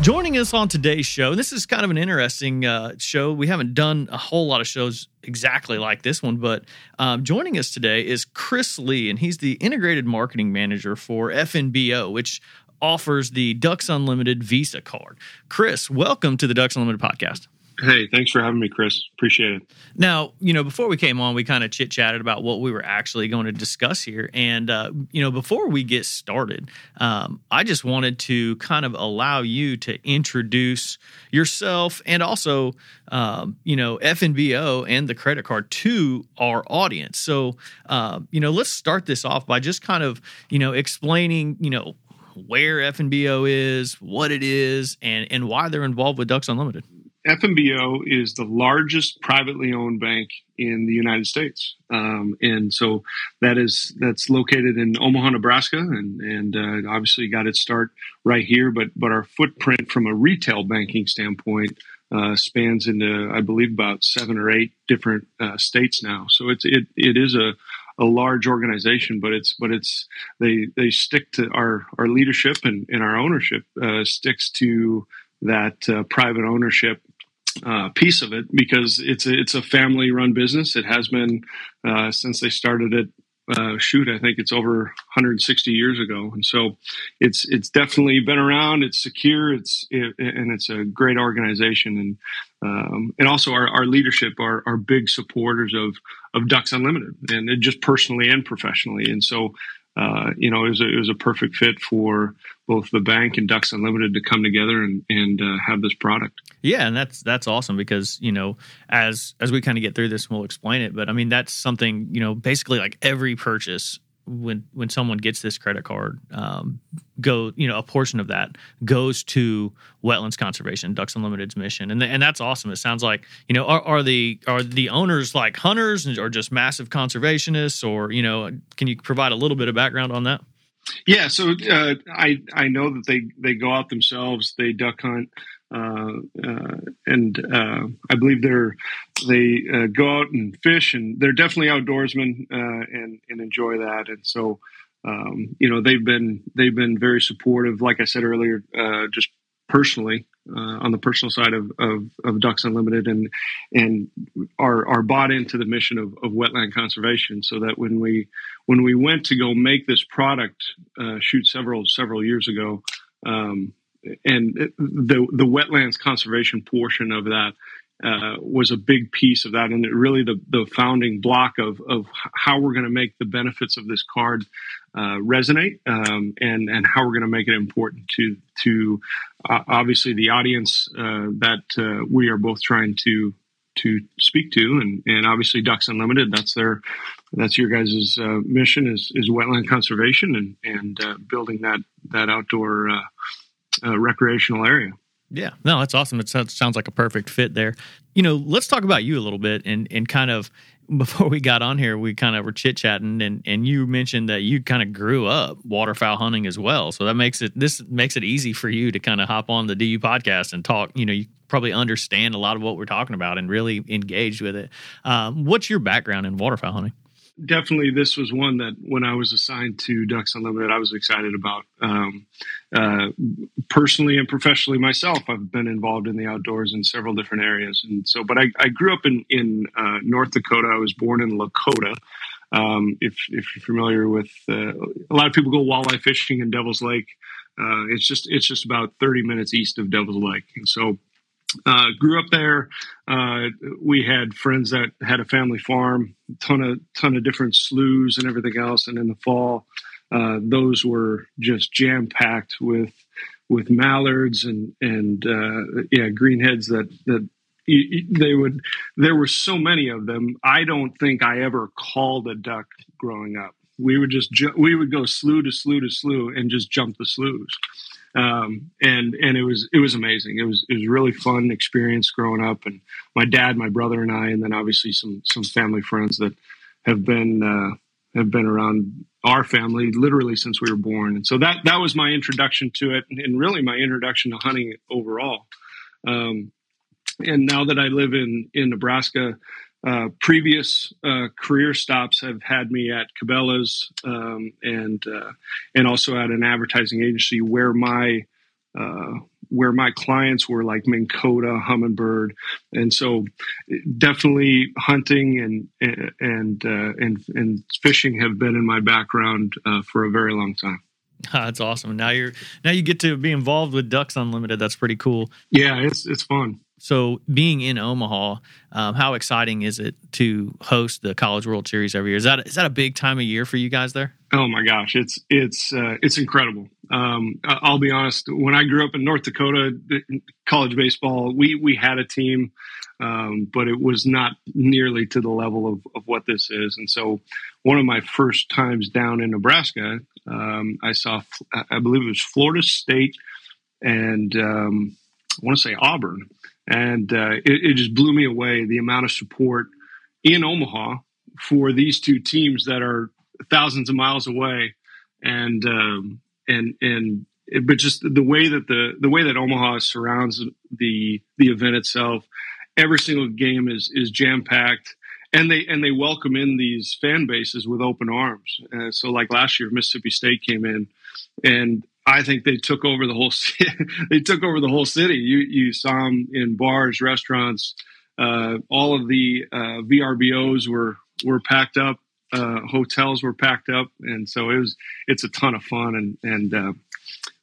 Joining us on today's show, this is kind of an interesting uh, show. We haven't done a whole lot of shows exactly like this one, but um, joining us today is Chris Lee, and he's the integrated marketing manager for FNBO, which offers the Ducks Unlimited Visa card. Chris, welcome to the Ducks Unlimited podcast. Hey, thanks for having me, Chris. Appreciate it. Now, you know, before we came on, we kind of chit chatted about what we were actually going to discuss here. And, uh, you know, before we get started, um, I just wanted to kind of allow you to introduce yourself and also, um, you know, FNBO and the credit card to our audience. So, uh, you know, let's start this off by just kind of, you know, explaining, you know, where FNBO is, what it is, and, and why they're involved with Ducks Unlimited. FNBO is the largest privately owned bank in the United States, um, and so that is that's located in Omaha, Nebraska, and and uh, obviously got its start right here. But but our footprint from a retail banking standpoint uh, spans into I believe about seven or eight different uh, states now. So it's it it is a a large organization, but it's but it's they they stick to our our leadership and, and our ownership uh, sticks to that uh, private ownership uh, piece of it because it's a, it's a family run business. It has been uh, since they started it. Uh, shoot, I think it's over 160 years ago, and so it's it's definitely been around. It's secure. It's it, and it's a great organization, and um, and also our, our leadership are, are big supporters of of Ducks Unlimited, and just personally and professionally. And so uh, you know, it was, a, it was a perfect fit for both the bank and Ducks Unlimited to come together and, and uh, have this product. Yeah, and that's that's awesome because you know as as we kind of get through this, we'll explain it. But I mean, that's something you know, basically like every purchase when when someone gets this credit card, um, go you know a portion of that goes to wetlands conservation, Ducks Unlimited's mission, and and that's awesome. It sounds like you know are, are the are the owners like hunters or just massive conservationists, or you know, can you provide a little bit of background on that? Yeah, so uh, I I know that they they go out themselves, they duck hunt. Uh, uh, and uh, I believe they're they uh, go out and fish, and they're definitely outdoorsmen uh, and and enjoy that. And so, um, you know, they've been they've been very supportive. Like I said earlier, just personally on the personal side of, of, of, Ducks Unlimited, and and are are bought into the mission of, of wetland conservation. So that when we when we went to go make this product, shoot several several years ago. Um, and the the wetlands conservation portion of that uh, was a big piece of that, and it really the the founding block of of how we're going to make the benefits of this card uh, resonate, um, and and how we're going to make it important to to uh, obviously the audience uh, that uh, we are both trying to to speak to, and and obviously Ducks Unlimited. That's their that's your guys' uh, mission is is wetland conservation and and building that that outdoor uh, recreational area. Yeah, no, that's awesome. It sounds, like a perfect fit there. You know, let's talk about you a little bit and and kind of before we got on here, we kind of were chit chatting, and and you mentioned that you kind of grew up waterfowl hunting as well. So that makes it this makes it easy for you to kind of hop on the DU podcast and talk. You know, you probably understand a lot of what we're talking about and really engaged with it. Um, what's your background in waterfowl hunting? Definitely this was one that when I was assigned to Ducks Unlimited, I was excited about. Um, uh, personally and professionally myself, I've been involved in the outdoors in several different areas, and so. But I, I grew up in in uh, North Dakota. I was born in Lakota. Um, if if you're familiar with, uh, a lot of people go walleye fishing in Devil's Lake. Uh, it's just it's just about 30 minutes east of Devil's Lake, and so uh, grew up there. Uh, we had friends that had a family farm, ton of ton of different sloughs and everything else. And in the fall, uh, those were just jam packed with with mallards and and uh, yeah greenheads that that they would. There were so many of them. I don't think I ever called a duck growing up. We would just ju- we would go slough to slough to slough and just jump the sloughs um, and and it was it was amazing. It was it was really fun experience growing up, and my dad, my brother, and I, and then obviously some some family friends that have been uh, have been around our family literally since we were born. And so that that was my introduction to it, and really my introduction to hunting overall. Um, and now that I live in in Nebraska, uh, previous uh, career stops have had me at Cabela's um, and uh, and also at an advertising agency where my uh, where my clients were like Minn Kota, Humminbird, and so definitely hunting and and uh, and and fishing have been in my background uh, for a very long time. That's awesome. Now you're now you get to be involved with Ducks Unlimited. That's pretty cool. Yeah, it's it's fun. So, being in Omaha, um, how exciting is it to host the College World Series every year? Is that is that a big time of year for you guys there? Oh my gosh, it's it's uh, it's incredible. Um, I'll be honest. When I grew up in North Dakota, college baseball, we we had a team, um, but it was not nearly to the level of, of what this is. And so, one of my first times down in Nebraska, um, I saw, I believe it was Florida State, and um, I want to say Auburn and uh, it, it, just blew me away the amount of support in Omaha for these two teams that are thousands of miles away, and um, and and it, but just the way that the the way that Omaha surrounds the the event itself, every single game is is jam packed. And they and they welcome in these fan bases with open arms. Uh, so, like last year, Mississippi State came in, and I think they took over the whole they took over the whole city. You you saw them in bars, restaurants. Uh, all of the uh, VRBOs were were packed up. Uh, hotels were packed up, and so it was it's a ton of fun. And and uh,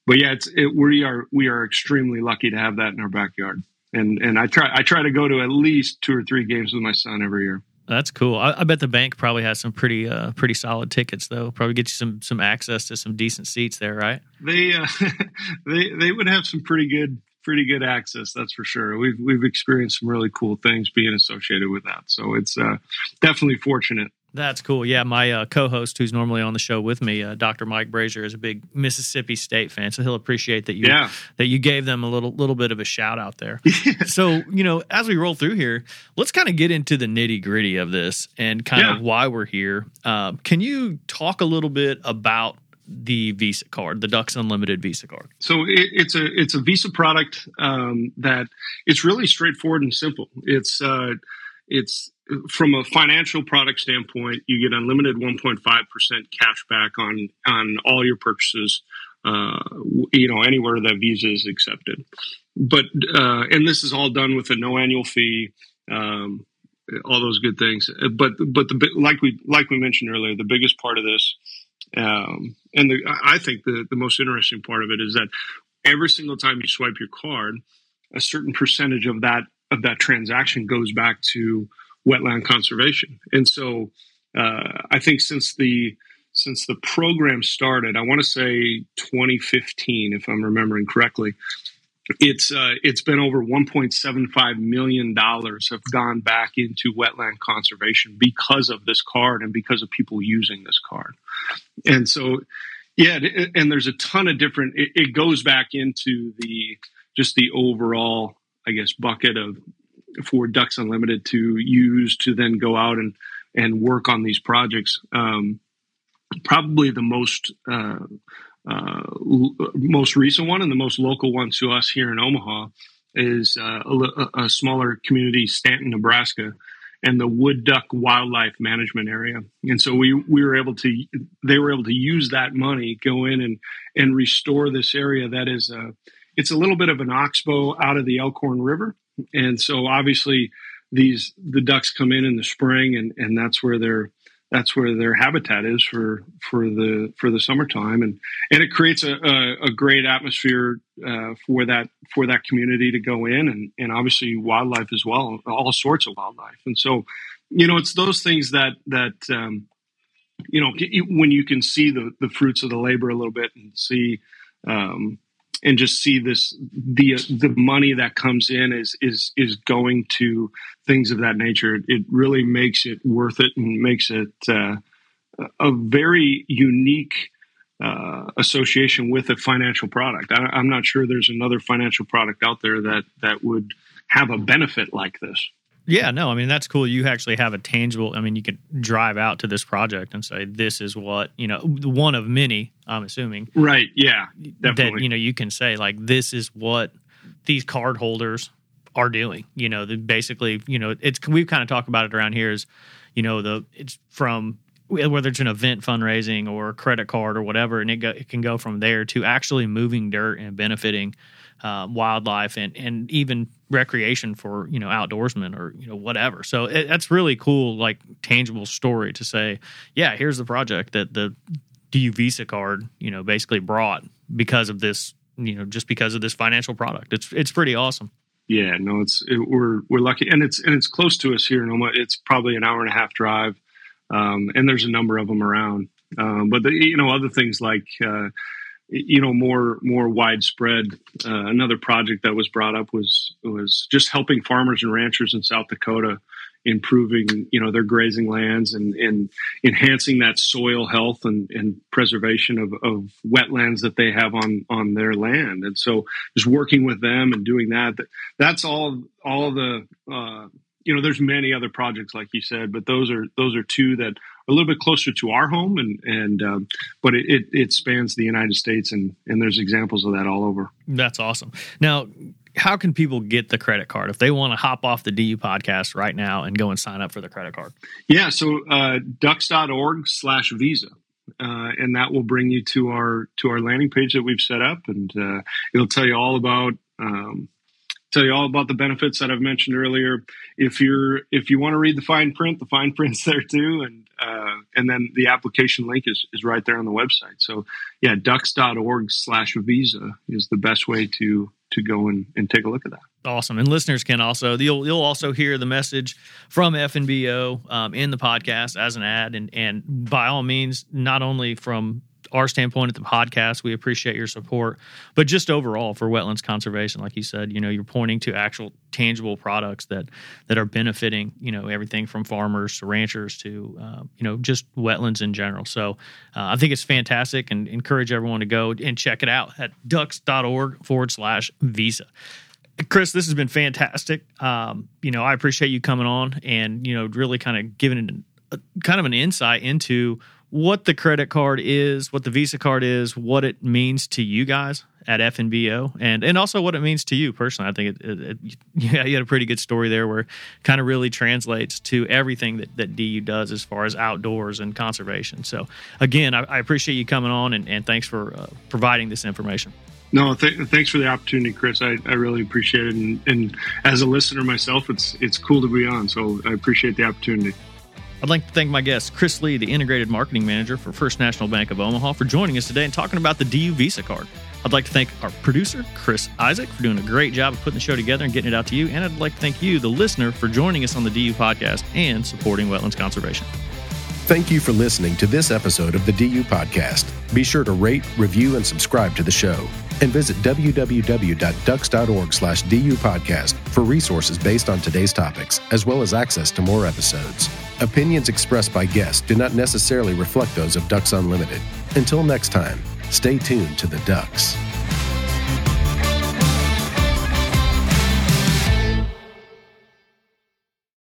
but yeah, it's it, we are we are extremely lucky to have that in our backyard. And and I try I try to go to at least two or three games with my son every year. That's cool. I, I, bet the bank probably has some pretty uh, pretty solid tickets though. Probably get you some some access to some decent seats there, right? They uh, they they would have some pretty good pretty good access. That's for sure. We've we've experienced some really cool things being associated with that. So it's uh, definitely fortunate. That's cool. Yeah, my uh, co-host, who's normally on the show with me, uh, Dr. Mike Brasher, is a big Mississippi State fan, so he'll appreciate that you yeah. that you gave them a little little bit of a shout out there. so you know, as we roll through here, let's kind of get into the nitty gritty of this and kind yeah. of why we're here. Uh, can you talk a little bit about the Visa card, the Ducks Unlimited Visa card? So it, it's a it's a Visa product um, that it's really straightforward and simple. It's uh, it's from a financial product standpoint, you get unlimited 1.5% cash back on on all your purchases. Uh, you know, anywhere that Visa is accepted. But uh, and this is all done with a no annual fee. Um, all those good things. But but the like we like we mentioned earlier, the biggest part of this, um, and the, I think the the most interesting part of it is that every single time you swipe your card, a certain percentage of that of that transaction goes back to wetland conservation. And so uh, I think since the since the program started, I want to say 2015, if I'm remembering correctly, it's uh, it's been over 1.75 million dollars have gone back into wetland conservation because of this card and because of people using this card. And so, yeah, and there's a ton of different. It, it goes back into the just the overall, I guess, bucket of for Ducks Unlimited to use to then go out and and work on these projects. Um, probably the most uh, uh, most recent one and the most local one to us here in Omaha is uh, a, a, smaller community, Stanton, Nebraska, and the Wood Duck Wildlife Management Area. And so we we were able to they were able to use that money, go in and and restore this area that is a it's a little bit of an oxbow out of the Elkhorn River. And so obviously these the ducks come in in the spring and and that's where their that's where their habitat is for for the for the summertime. And and it creates a, a, a great atmosphere uh, for that for that community to go in. And and obviously wildlife as well all sorts of wildlife. And so you know it's those things that that um, you know when you can see the the fruits of the labor a little bit and see um, and just see this the the money that comes in is is is going to things of that nature. It really makes it worth it and makes it uh, a very unique uh, association with a financial product. I, am not sure there's another financial product out there that that would have a benefit like this. Yeah, no, I mean that's cool. You actually have a tangible. I mean, you can drive out to this project and say, "This is what you know." One of many, I'm assuming. Right. Yeah. Definitely. That you know you can say like, "This is what these card holders are doing." You know, the, basically, you know, it's we've kind of talked about it around here. Is you know the it's from whether it's an event fundraising or a credit card or whatever, and it, go, it can go from there to actually moving dirt and benefiting uh, wildlife and and even recreation for you know outdoorsmen or you know whatever. So it, that's really cool, like tangible story to say, yeah, here's the project that the DU Visa card you know basically brought because of this you know just because of this financial product. It's it's pretty awesome. Yeah, no, it's it, we're we're lucky, and it's and it's close to us here in Oma. It's probably an hour and a half drive um, and there's a number of them around. Um, but the, you know, other things like uh, you know more more widespread. Uh, another project that was brought up was was just helping farmers and ranchers in South Dakota improving you know their grazing lands and, and enhancing that soil health and, and preservation of, of wetlands that they have on on their land and so just working with them and doing that that's all all the uh, you know, there's many other projects like you said, but those are those are two that a little bit closer to our home, and and um, but it, it, it spans the United States, and and there's examples of that all over. That's awesome. Now, how can people get the credit card if they want to hop off the DU podcast right now and go and sign up for the credit card? Yeah, so uh, ducks.org slash visa. Uh, and that will bring you to our to our landing page that we've set up, and uh, it'll tell you all about um, tell you all about the benefits that I've mentioned earlier. If you're if you want to read the fine print, the fine print's there too, and uh, and then the application link is, is right there on the website. So yeah, ducks.org slash visa is the best way to to go and, and take a look at that. Awesome. And listeners can also you'll you'll also hear the message from FNBO um, in the podcast as an ad, and and by all means, not only from our standpoint at the podcast, we appreciate your support. But just overall for wetlands conservation, like you said, you know, you're pointing to actual tangible products that that are benefiting, you know, everything from farmers to ranchers to uh, you know just wetlands in general. So uh, I think it's fantastic, and encourage everyone to go and check it out at ducks.org forward slash visa. Chris, this has been fantastic. Um, you know, I appreciate you coming on and you know really kind of giving a, kind of an insight into what the credit card is, what the Visa card is, what it means to you guys at FNBO, and and also what it means to you personally. I think it, it, it yeah, you had a pretty good story there where kind of really translates to everything that, that DU does as far as outdoors and conservation. So again, I, I appreciate you coming on and, and thanks for uh, providing this information. No, th- thanks for the opportunity, Chris. I, I really appreciate it, and, and as a listener myself, it's it's cool to be on. So I appreciate the opportunity. I'd like to thank my guest, Chris Lee, the Integrated Marketing Manager for First National Bank of Omaha, for joining us today and talking about the DU Visa card. I'd like to thank our producer, Chris Isaac, for doing a great job of putting the show together and getting it out to you. And I'd like to thank you, the listener, for joining us on the DU podcast and supporting wetlands conservation. Thank you for listening to this episode of the DU Podcast. Be sure to rate, review, and subscribe to the show. And visit www.ducks.org slash dupodcast for resources based on today's topics, as well as access to more episodes. Opinions expressed by guests do not necessarily reflect those of Ducks Unlimited. Until next time, stay tuned to the Ducks.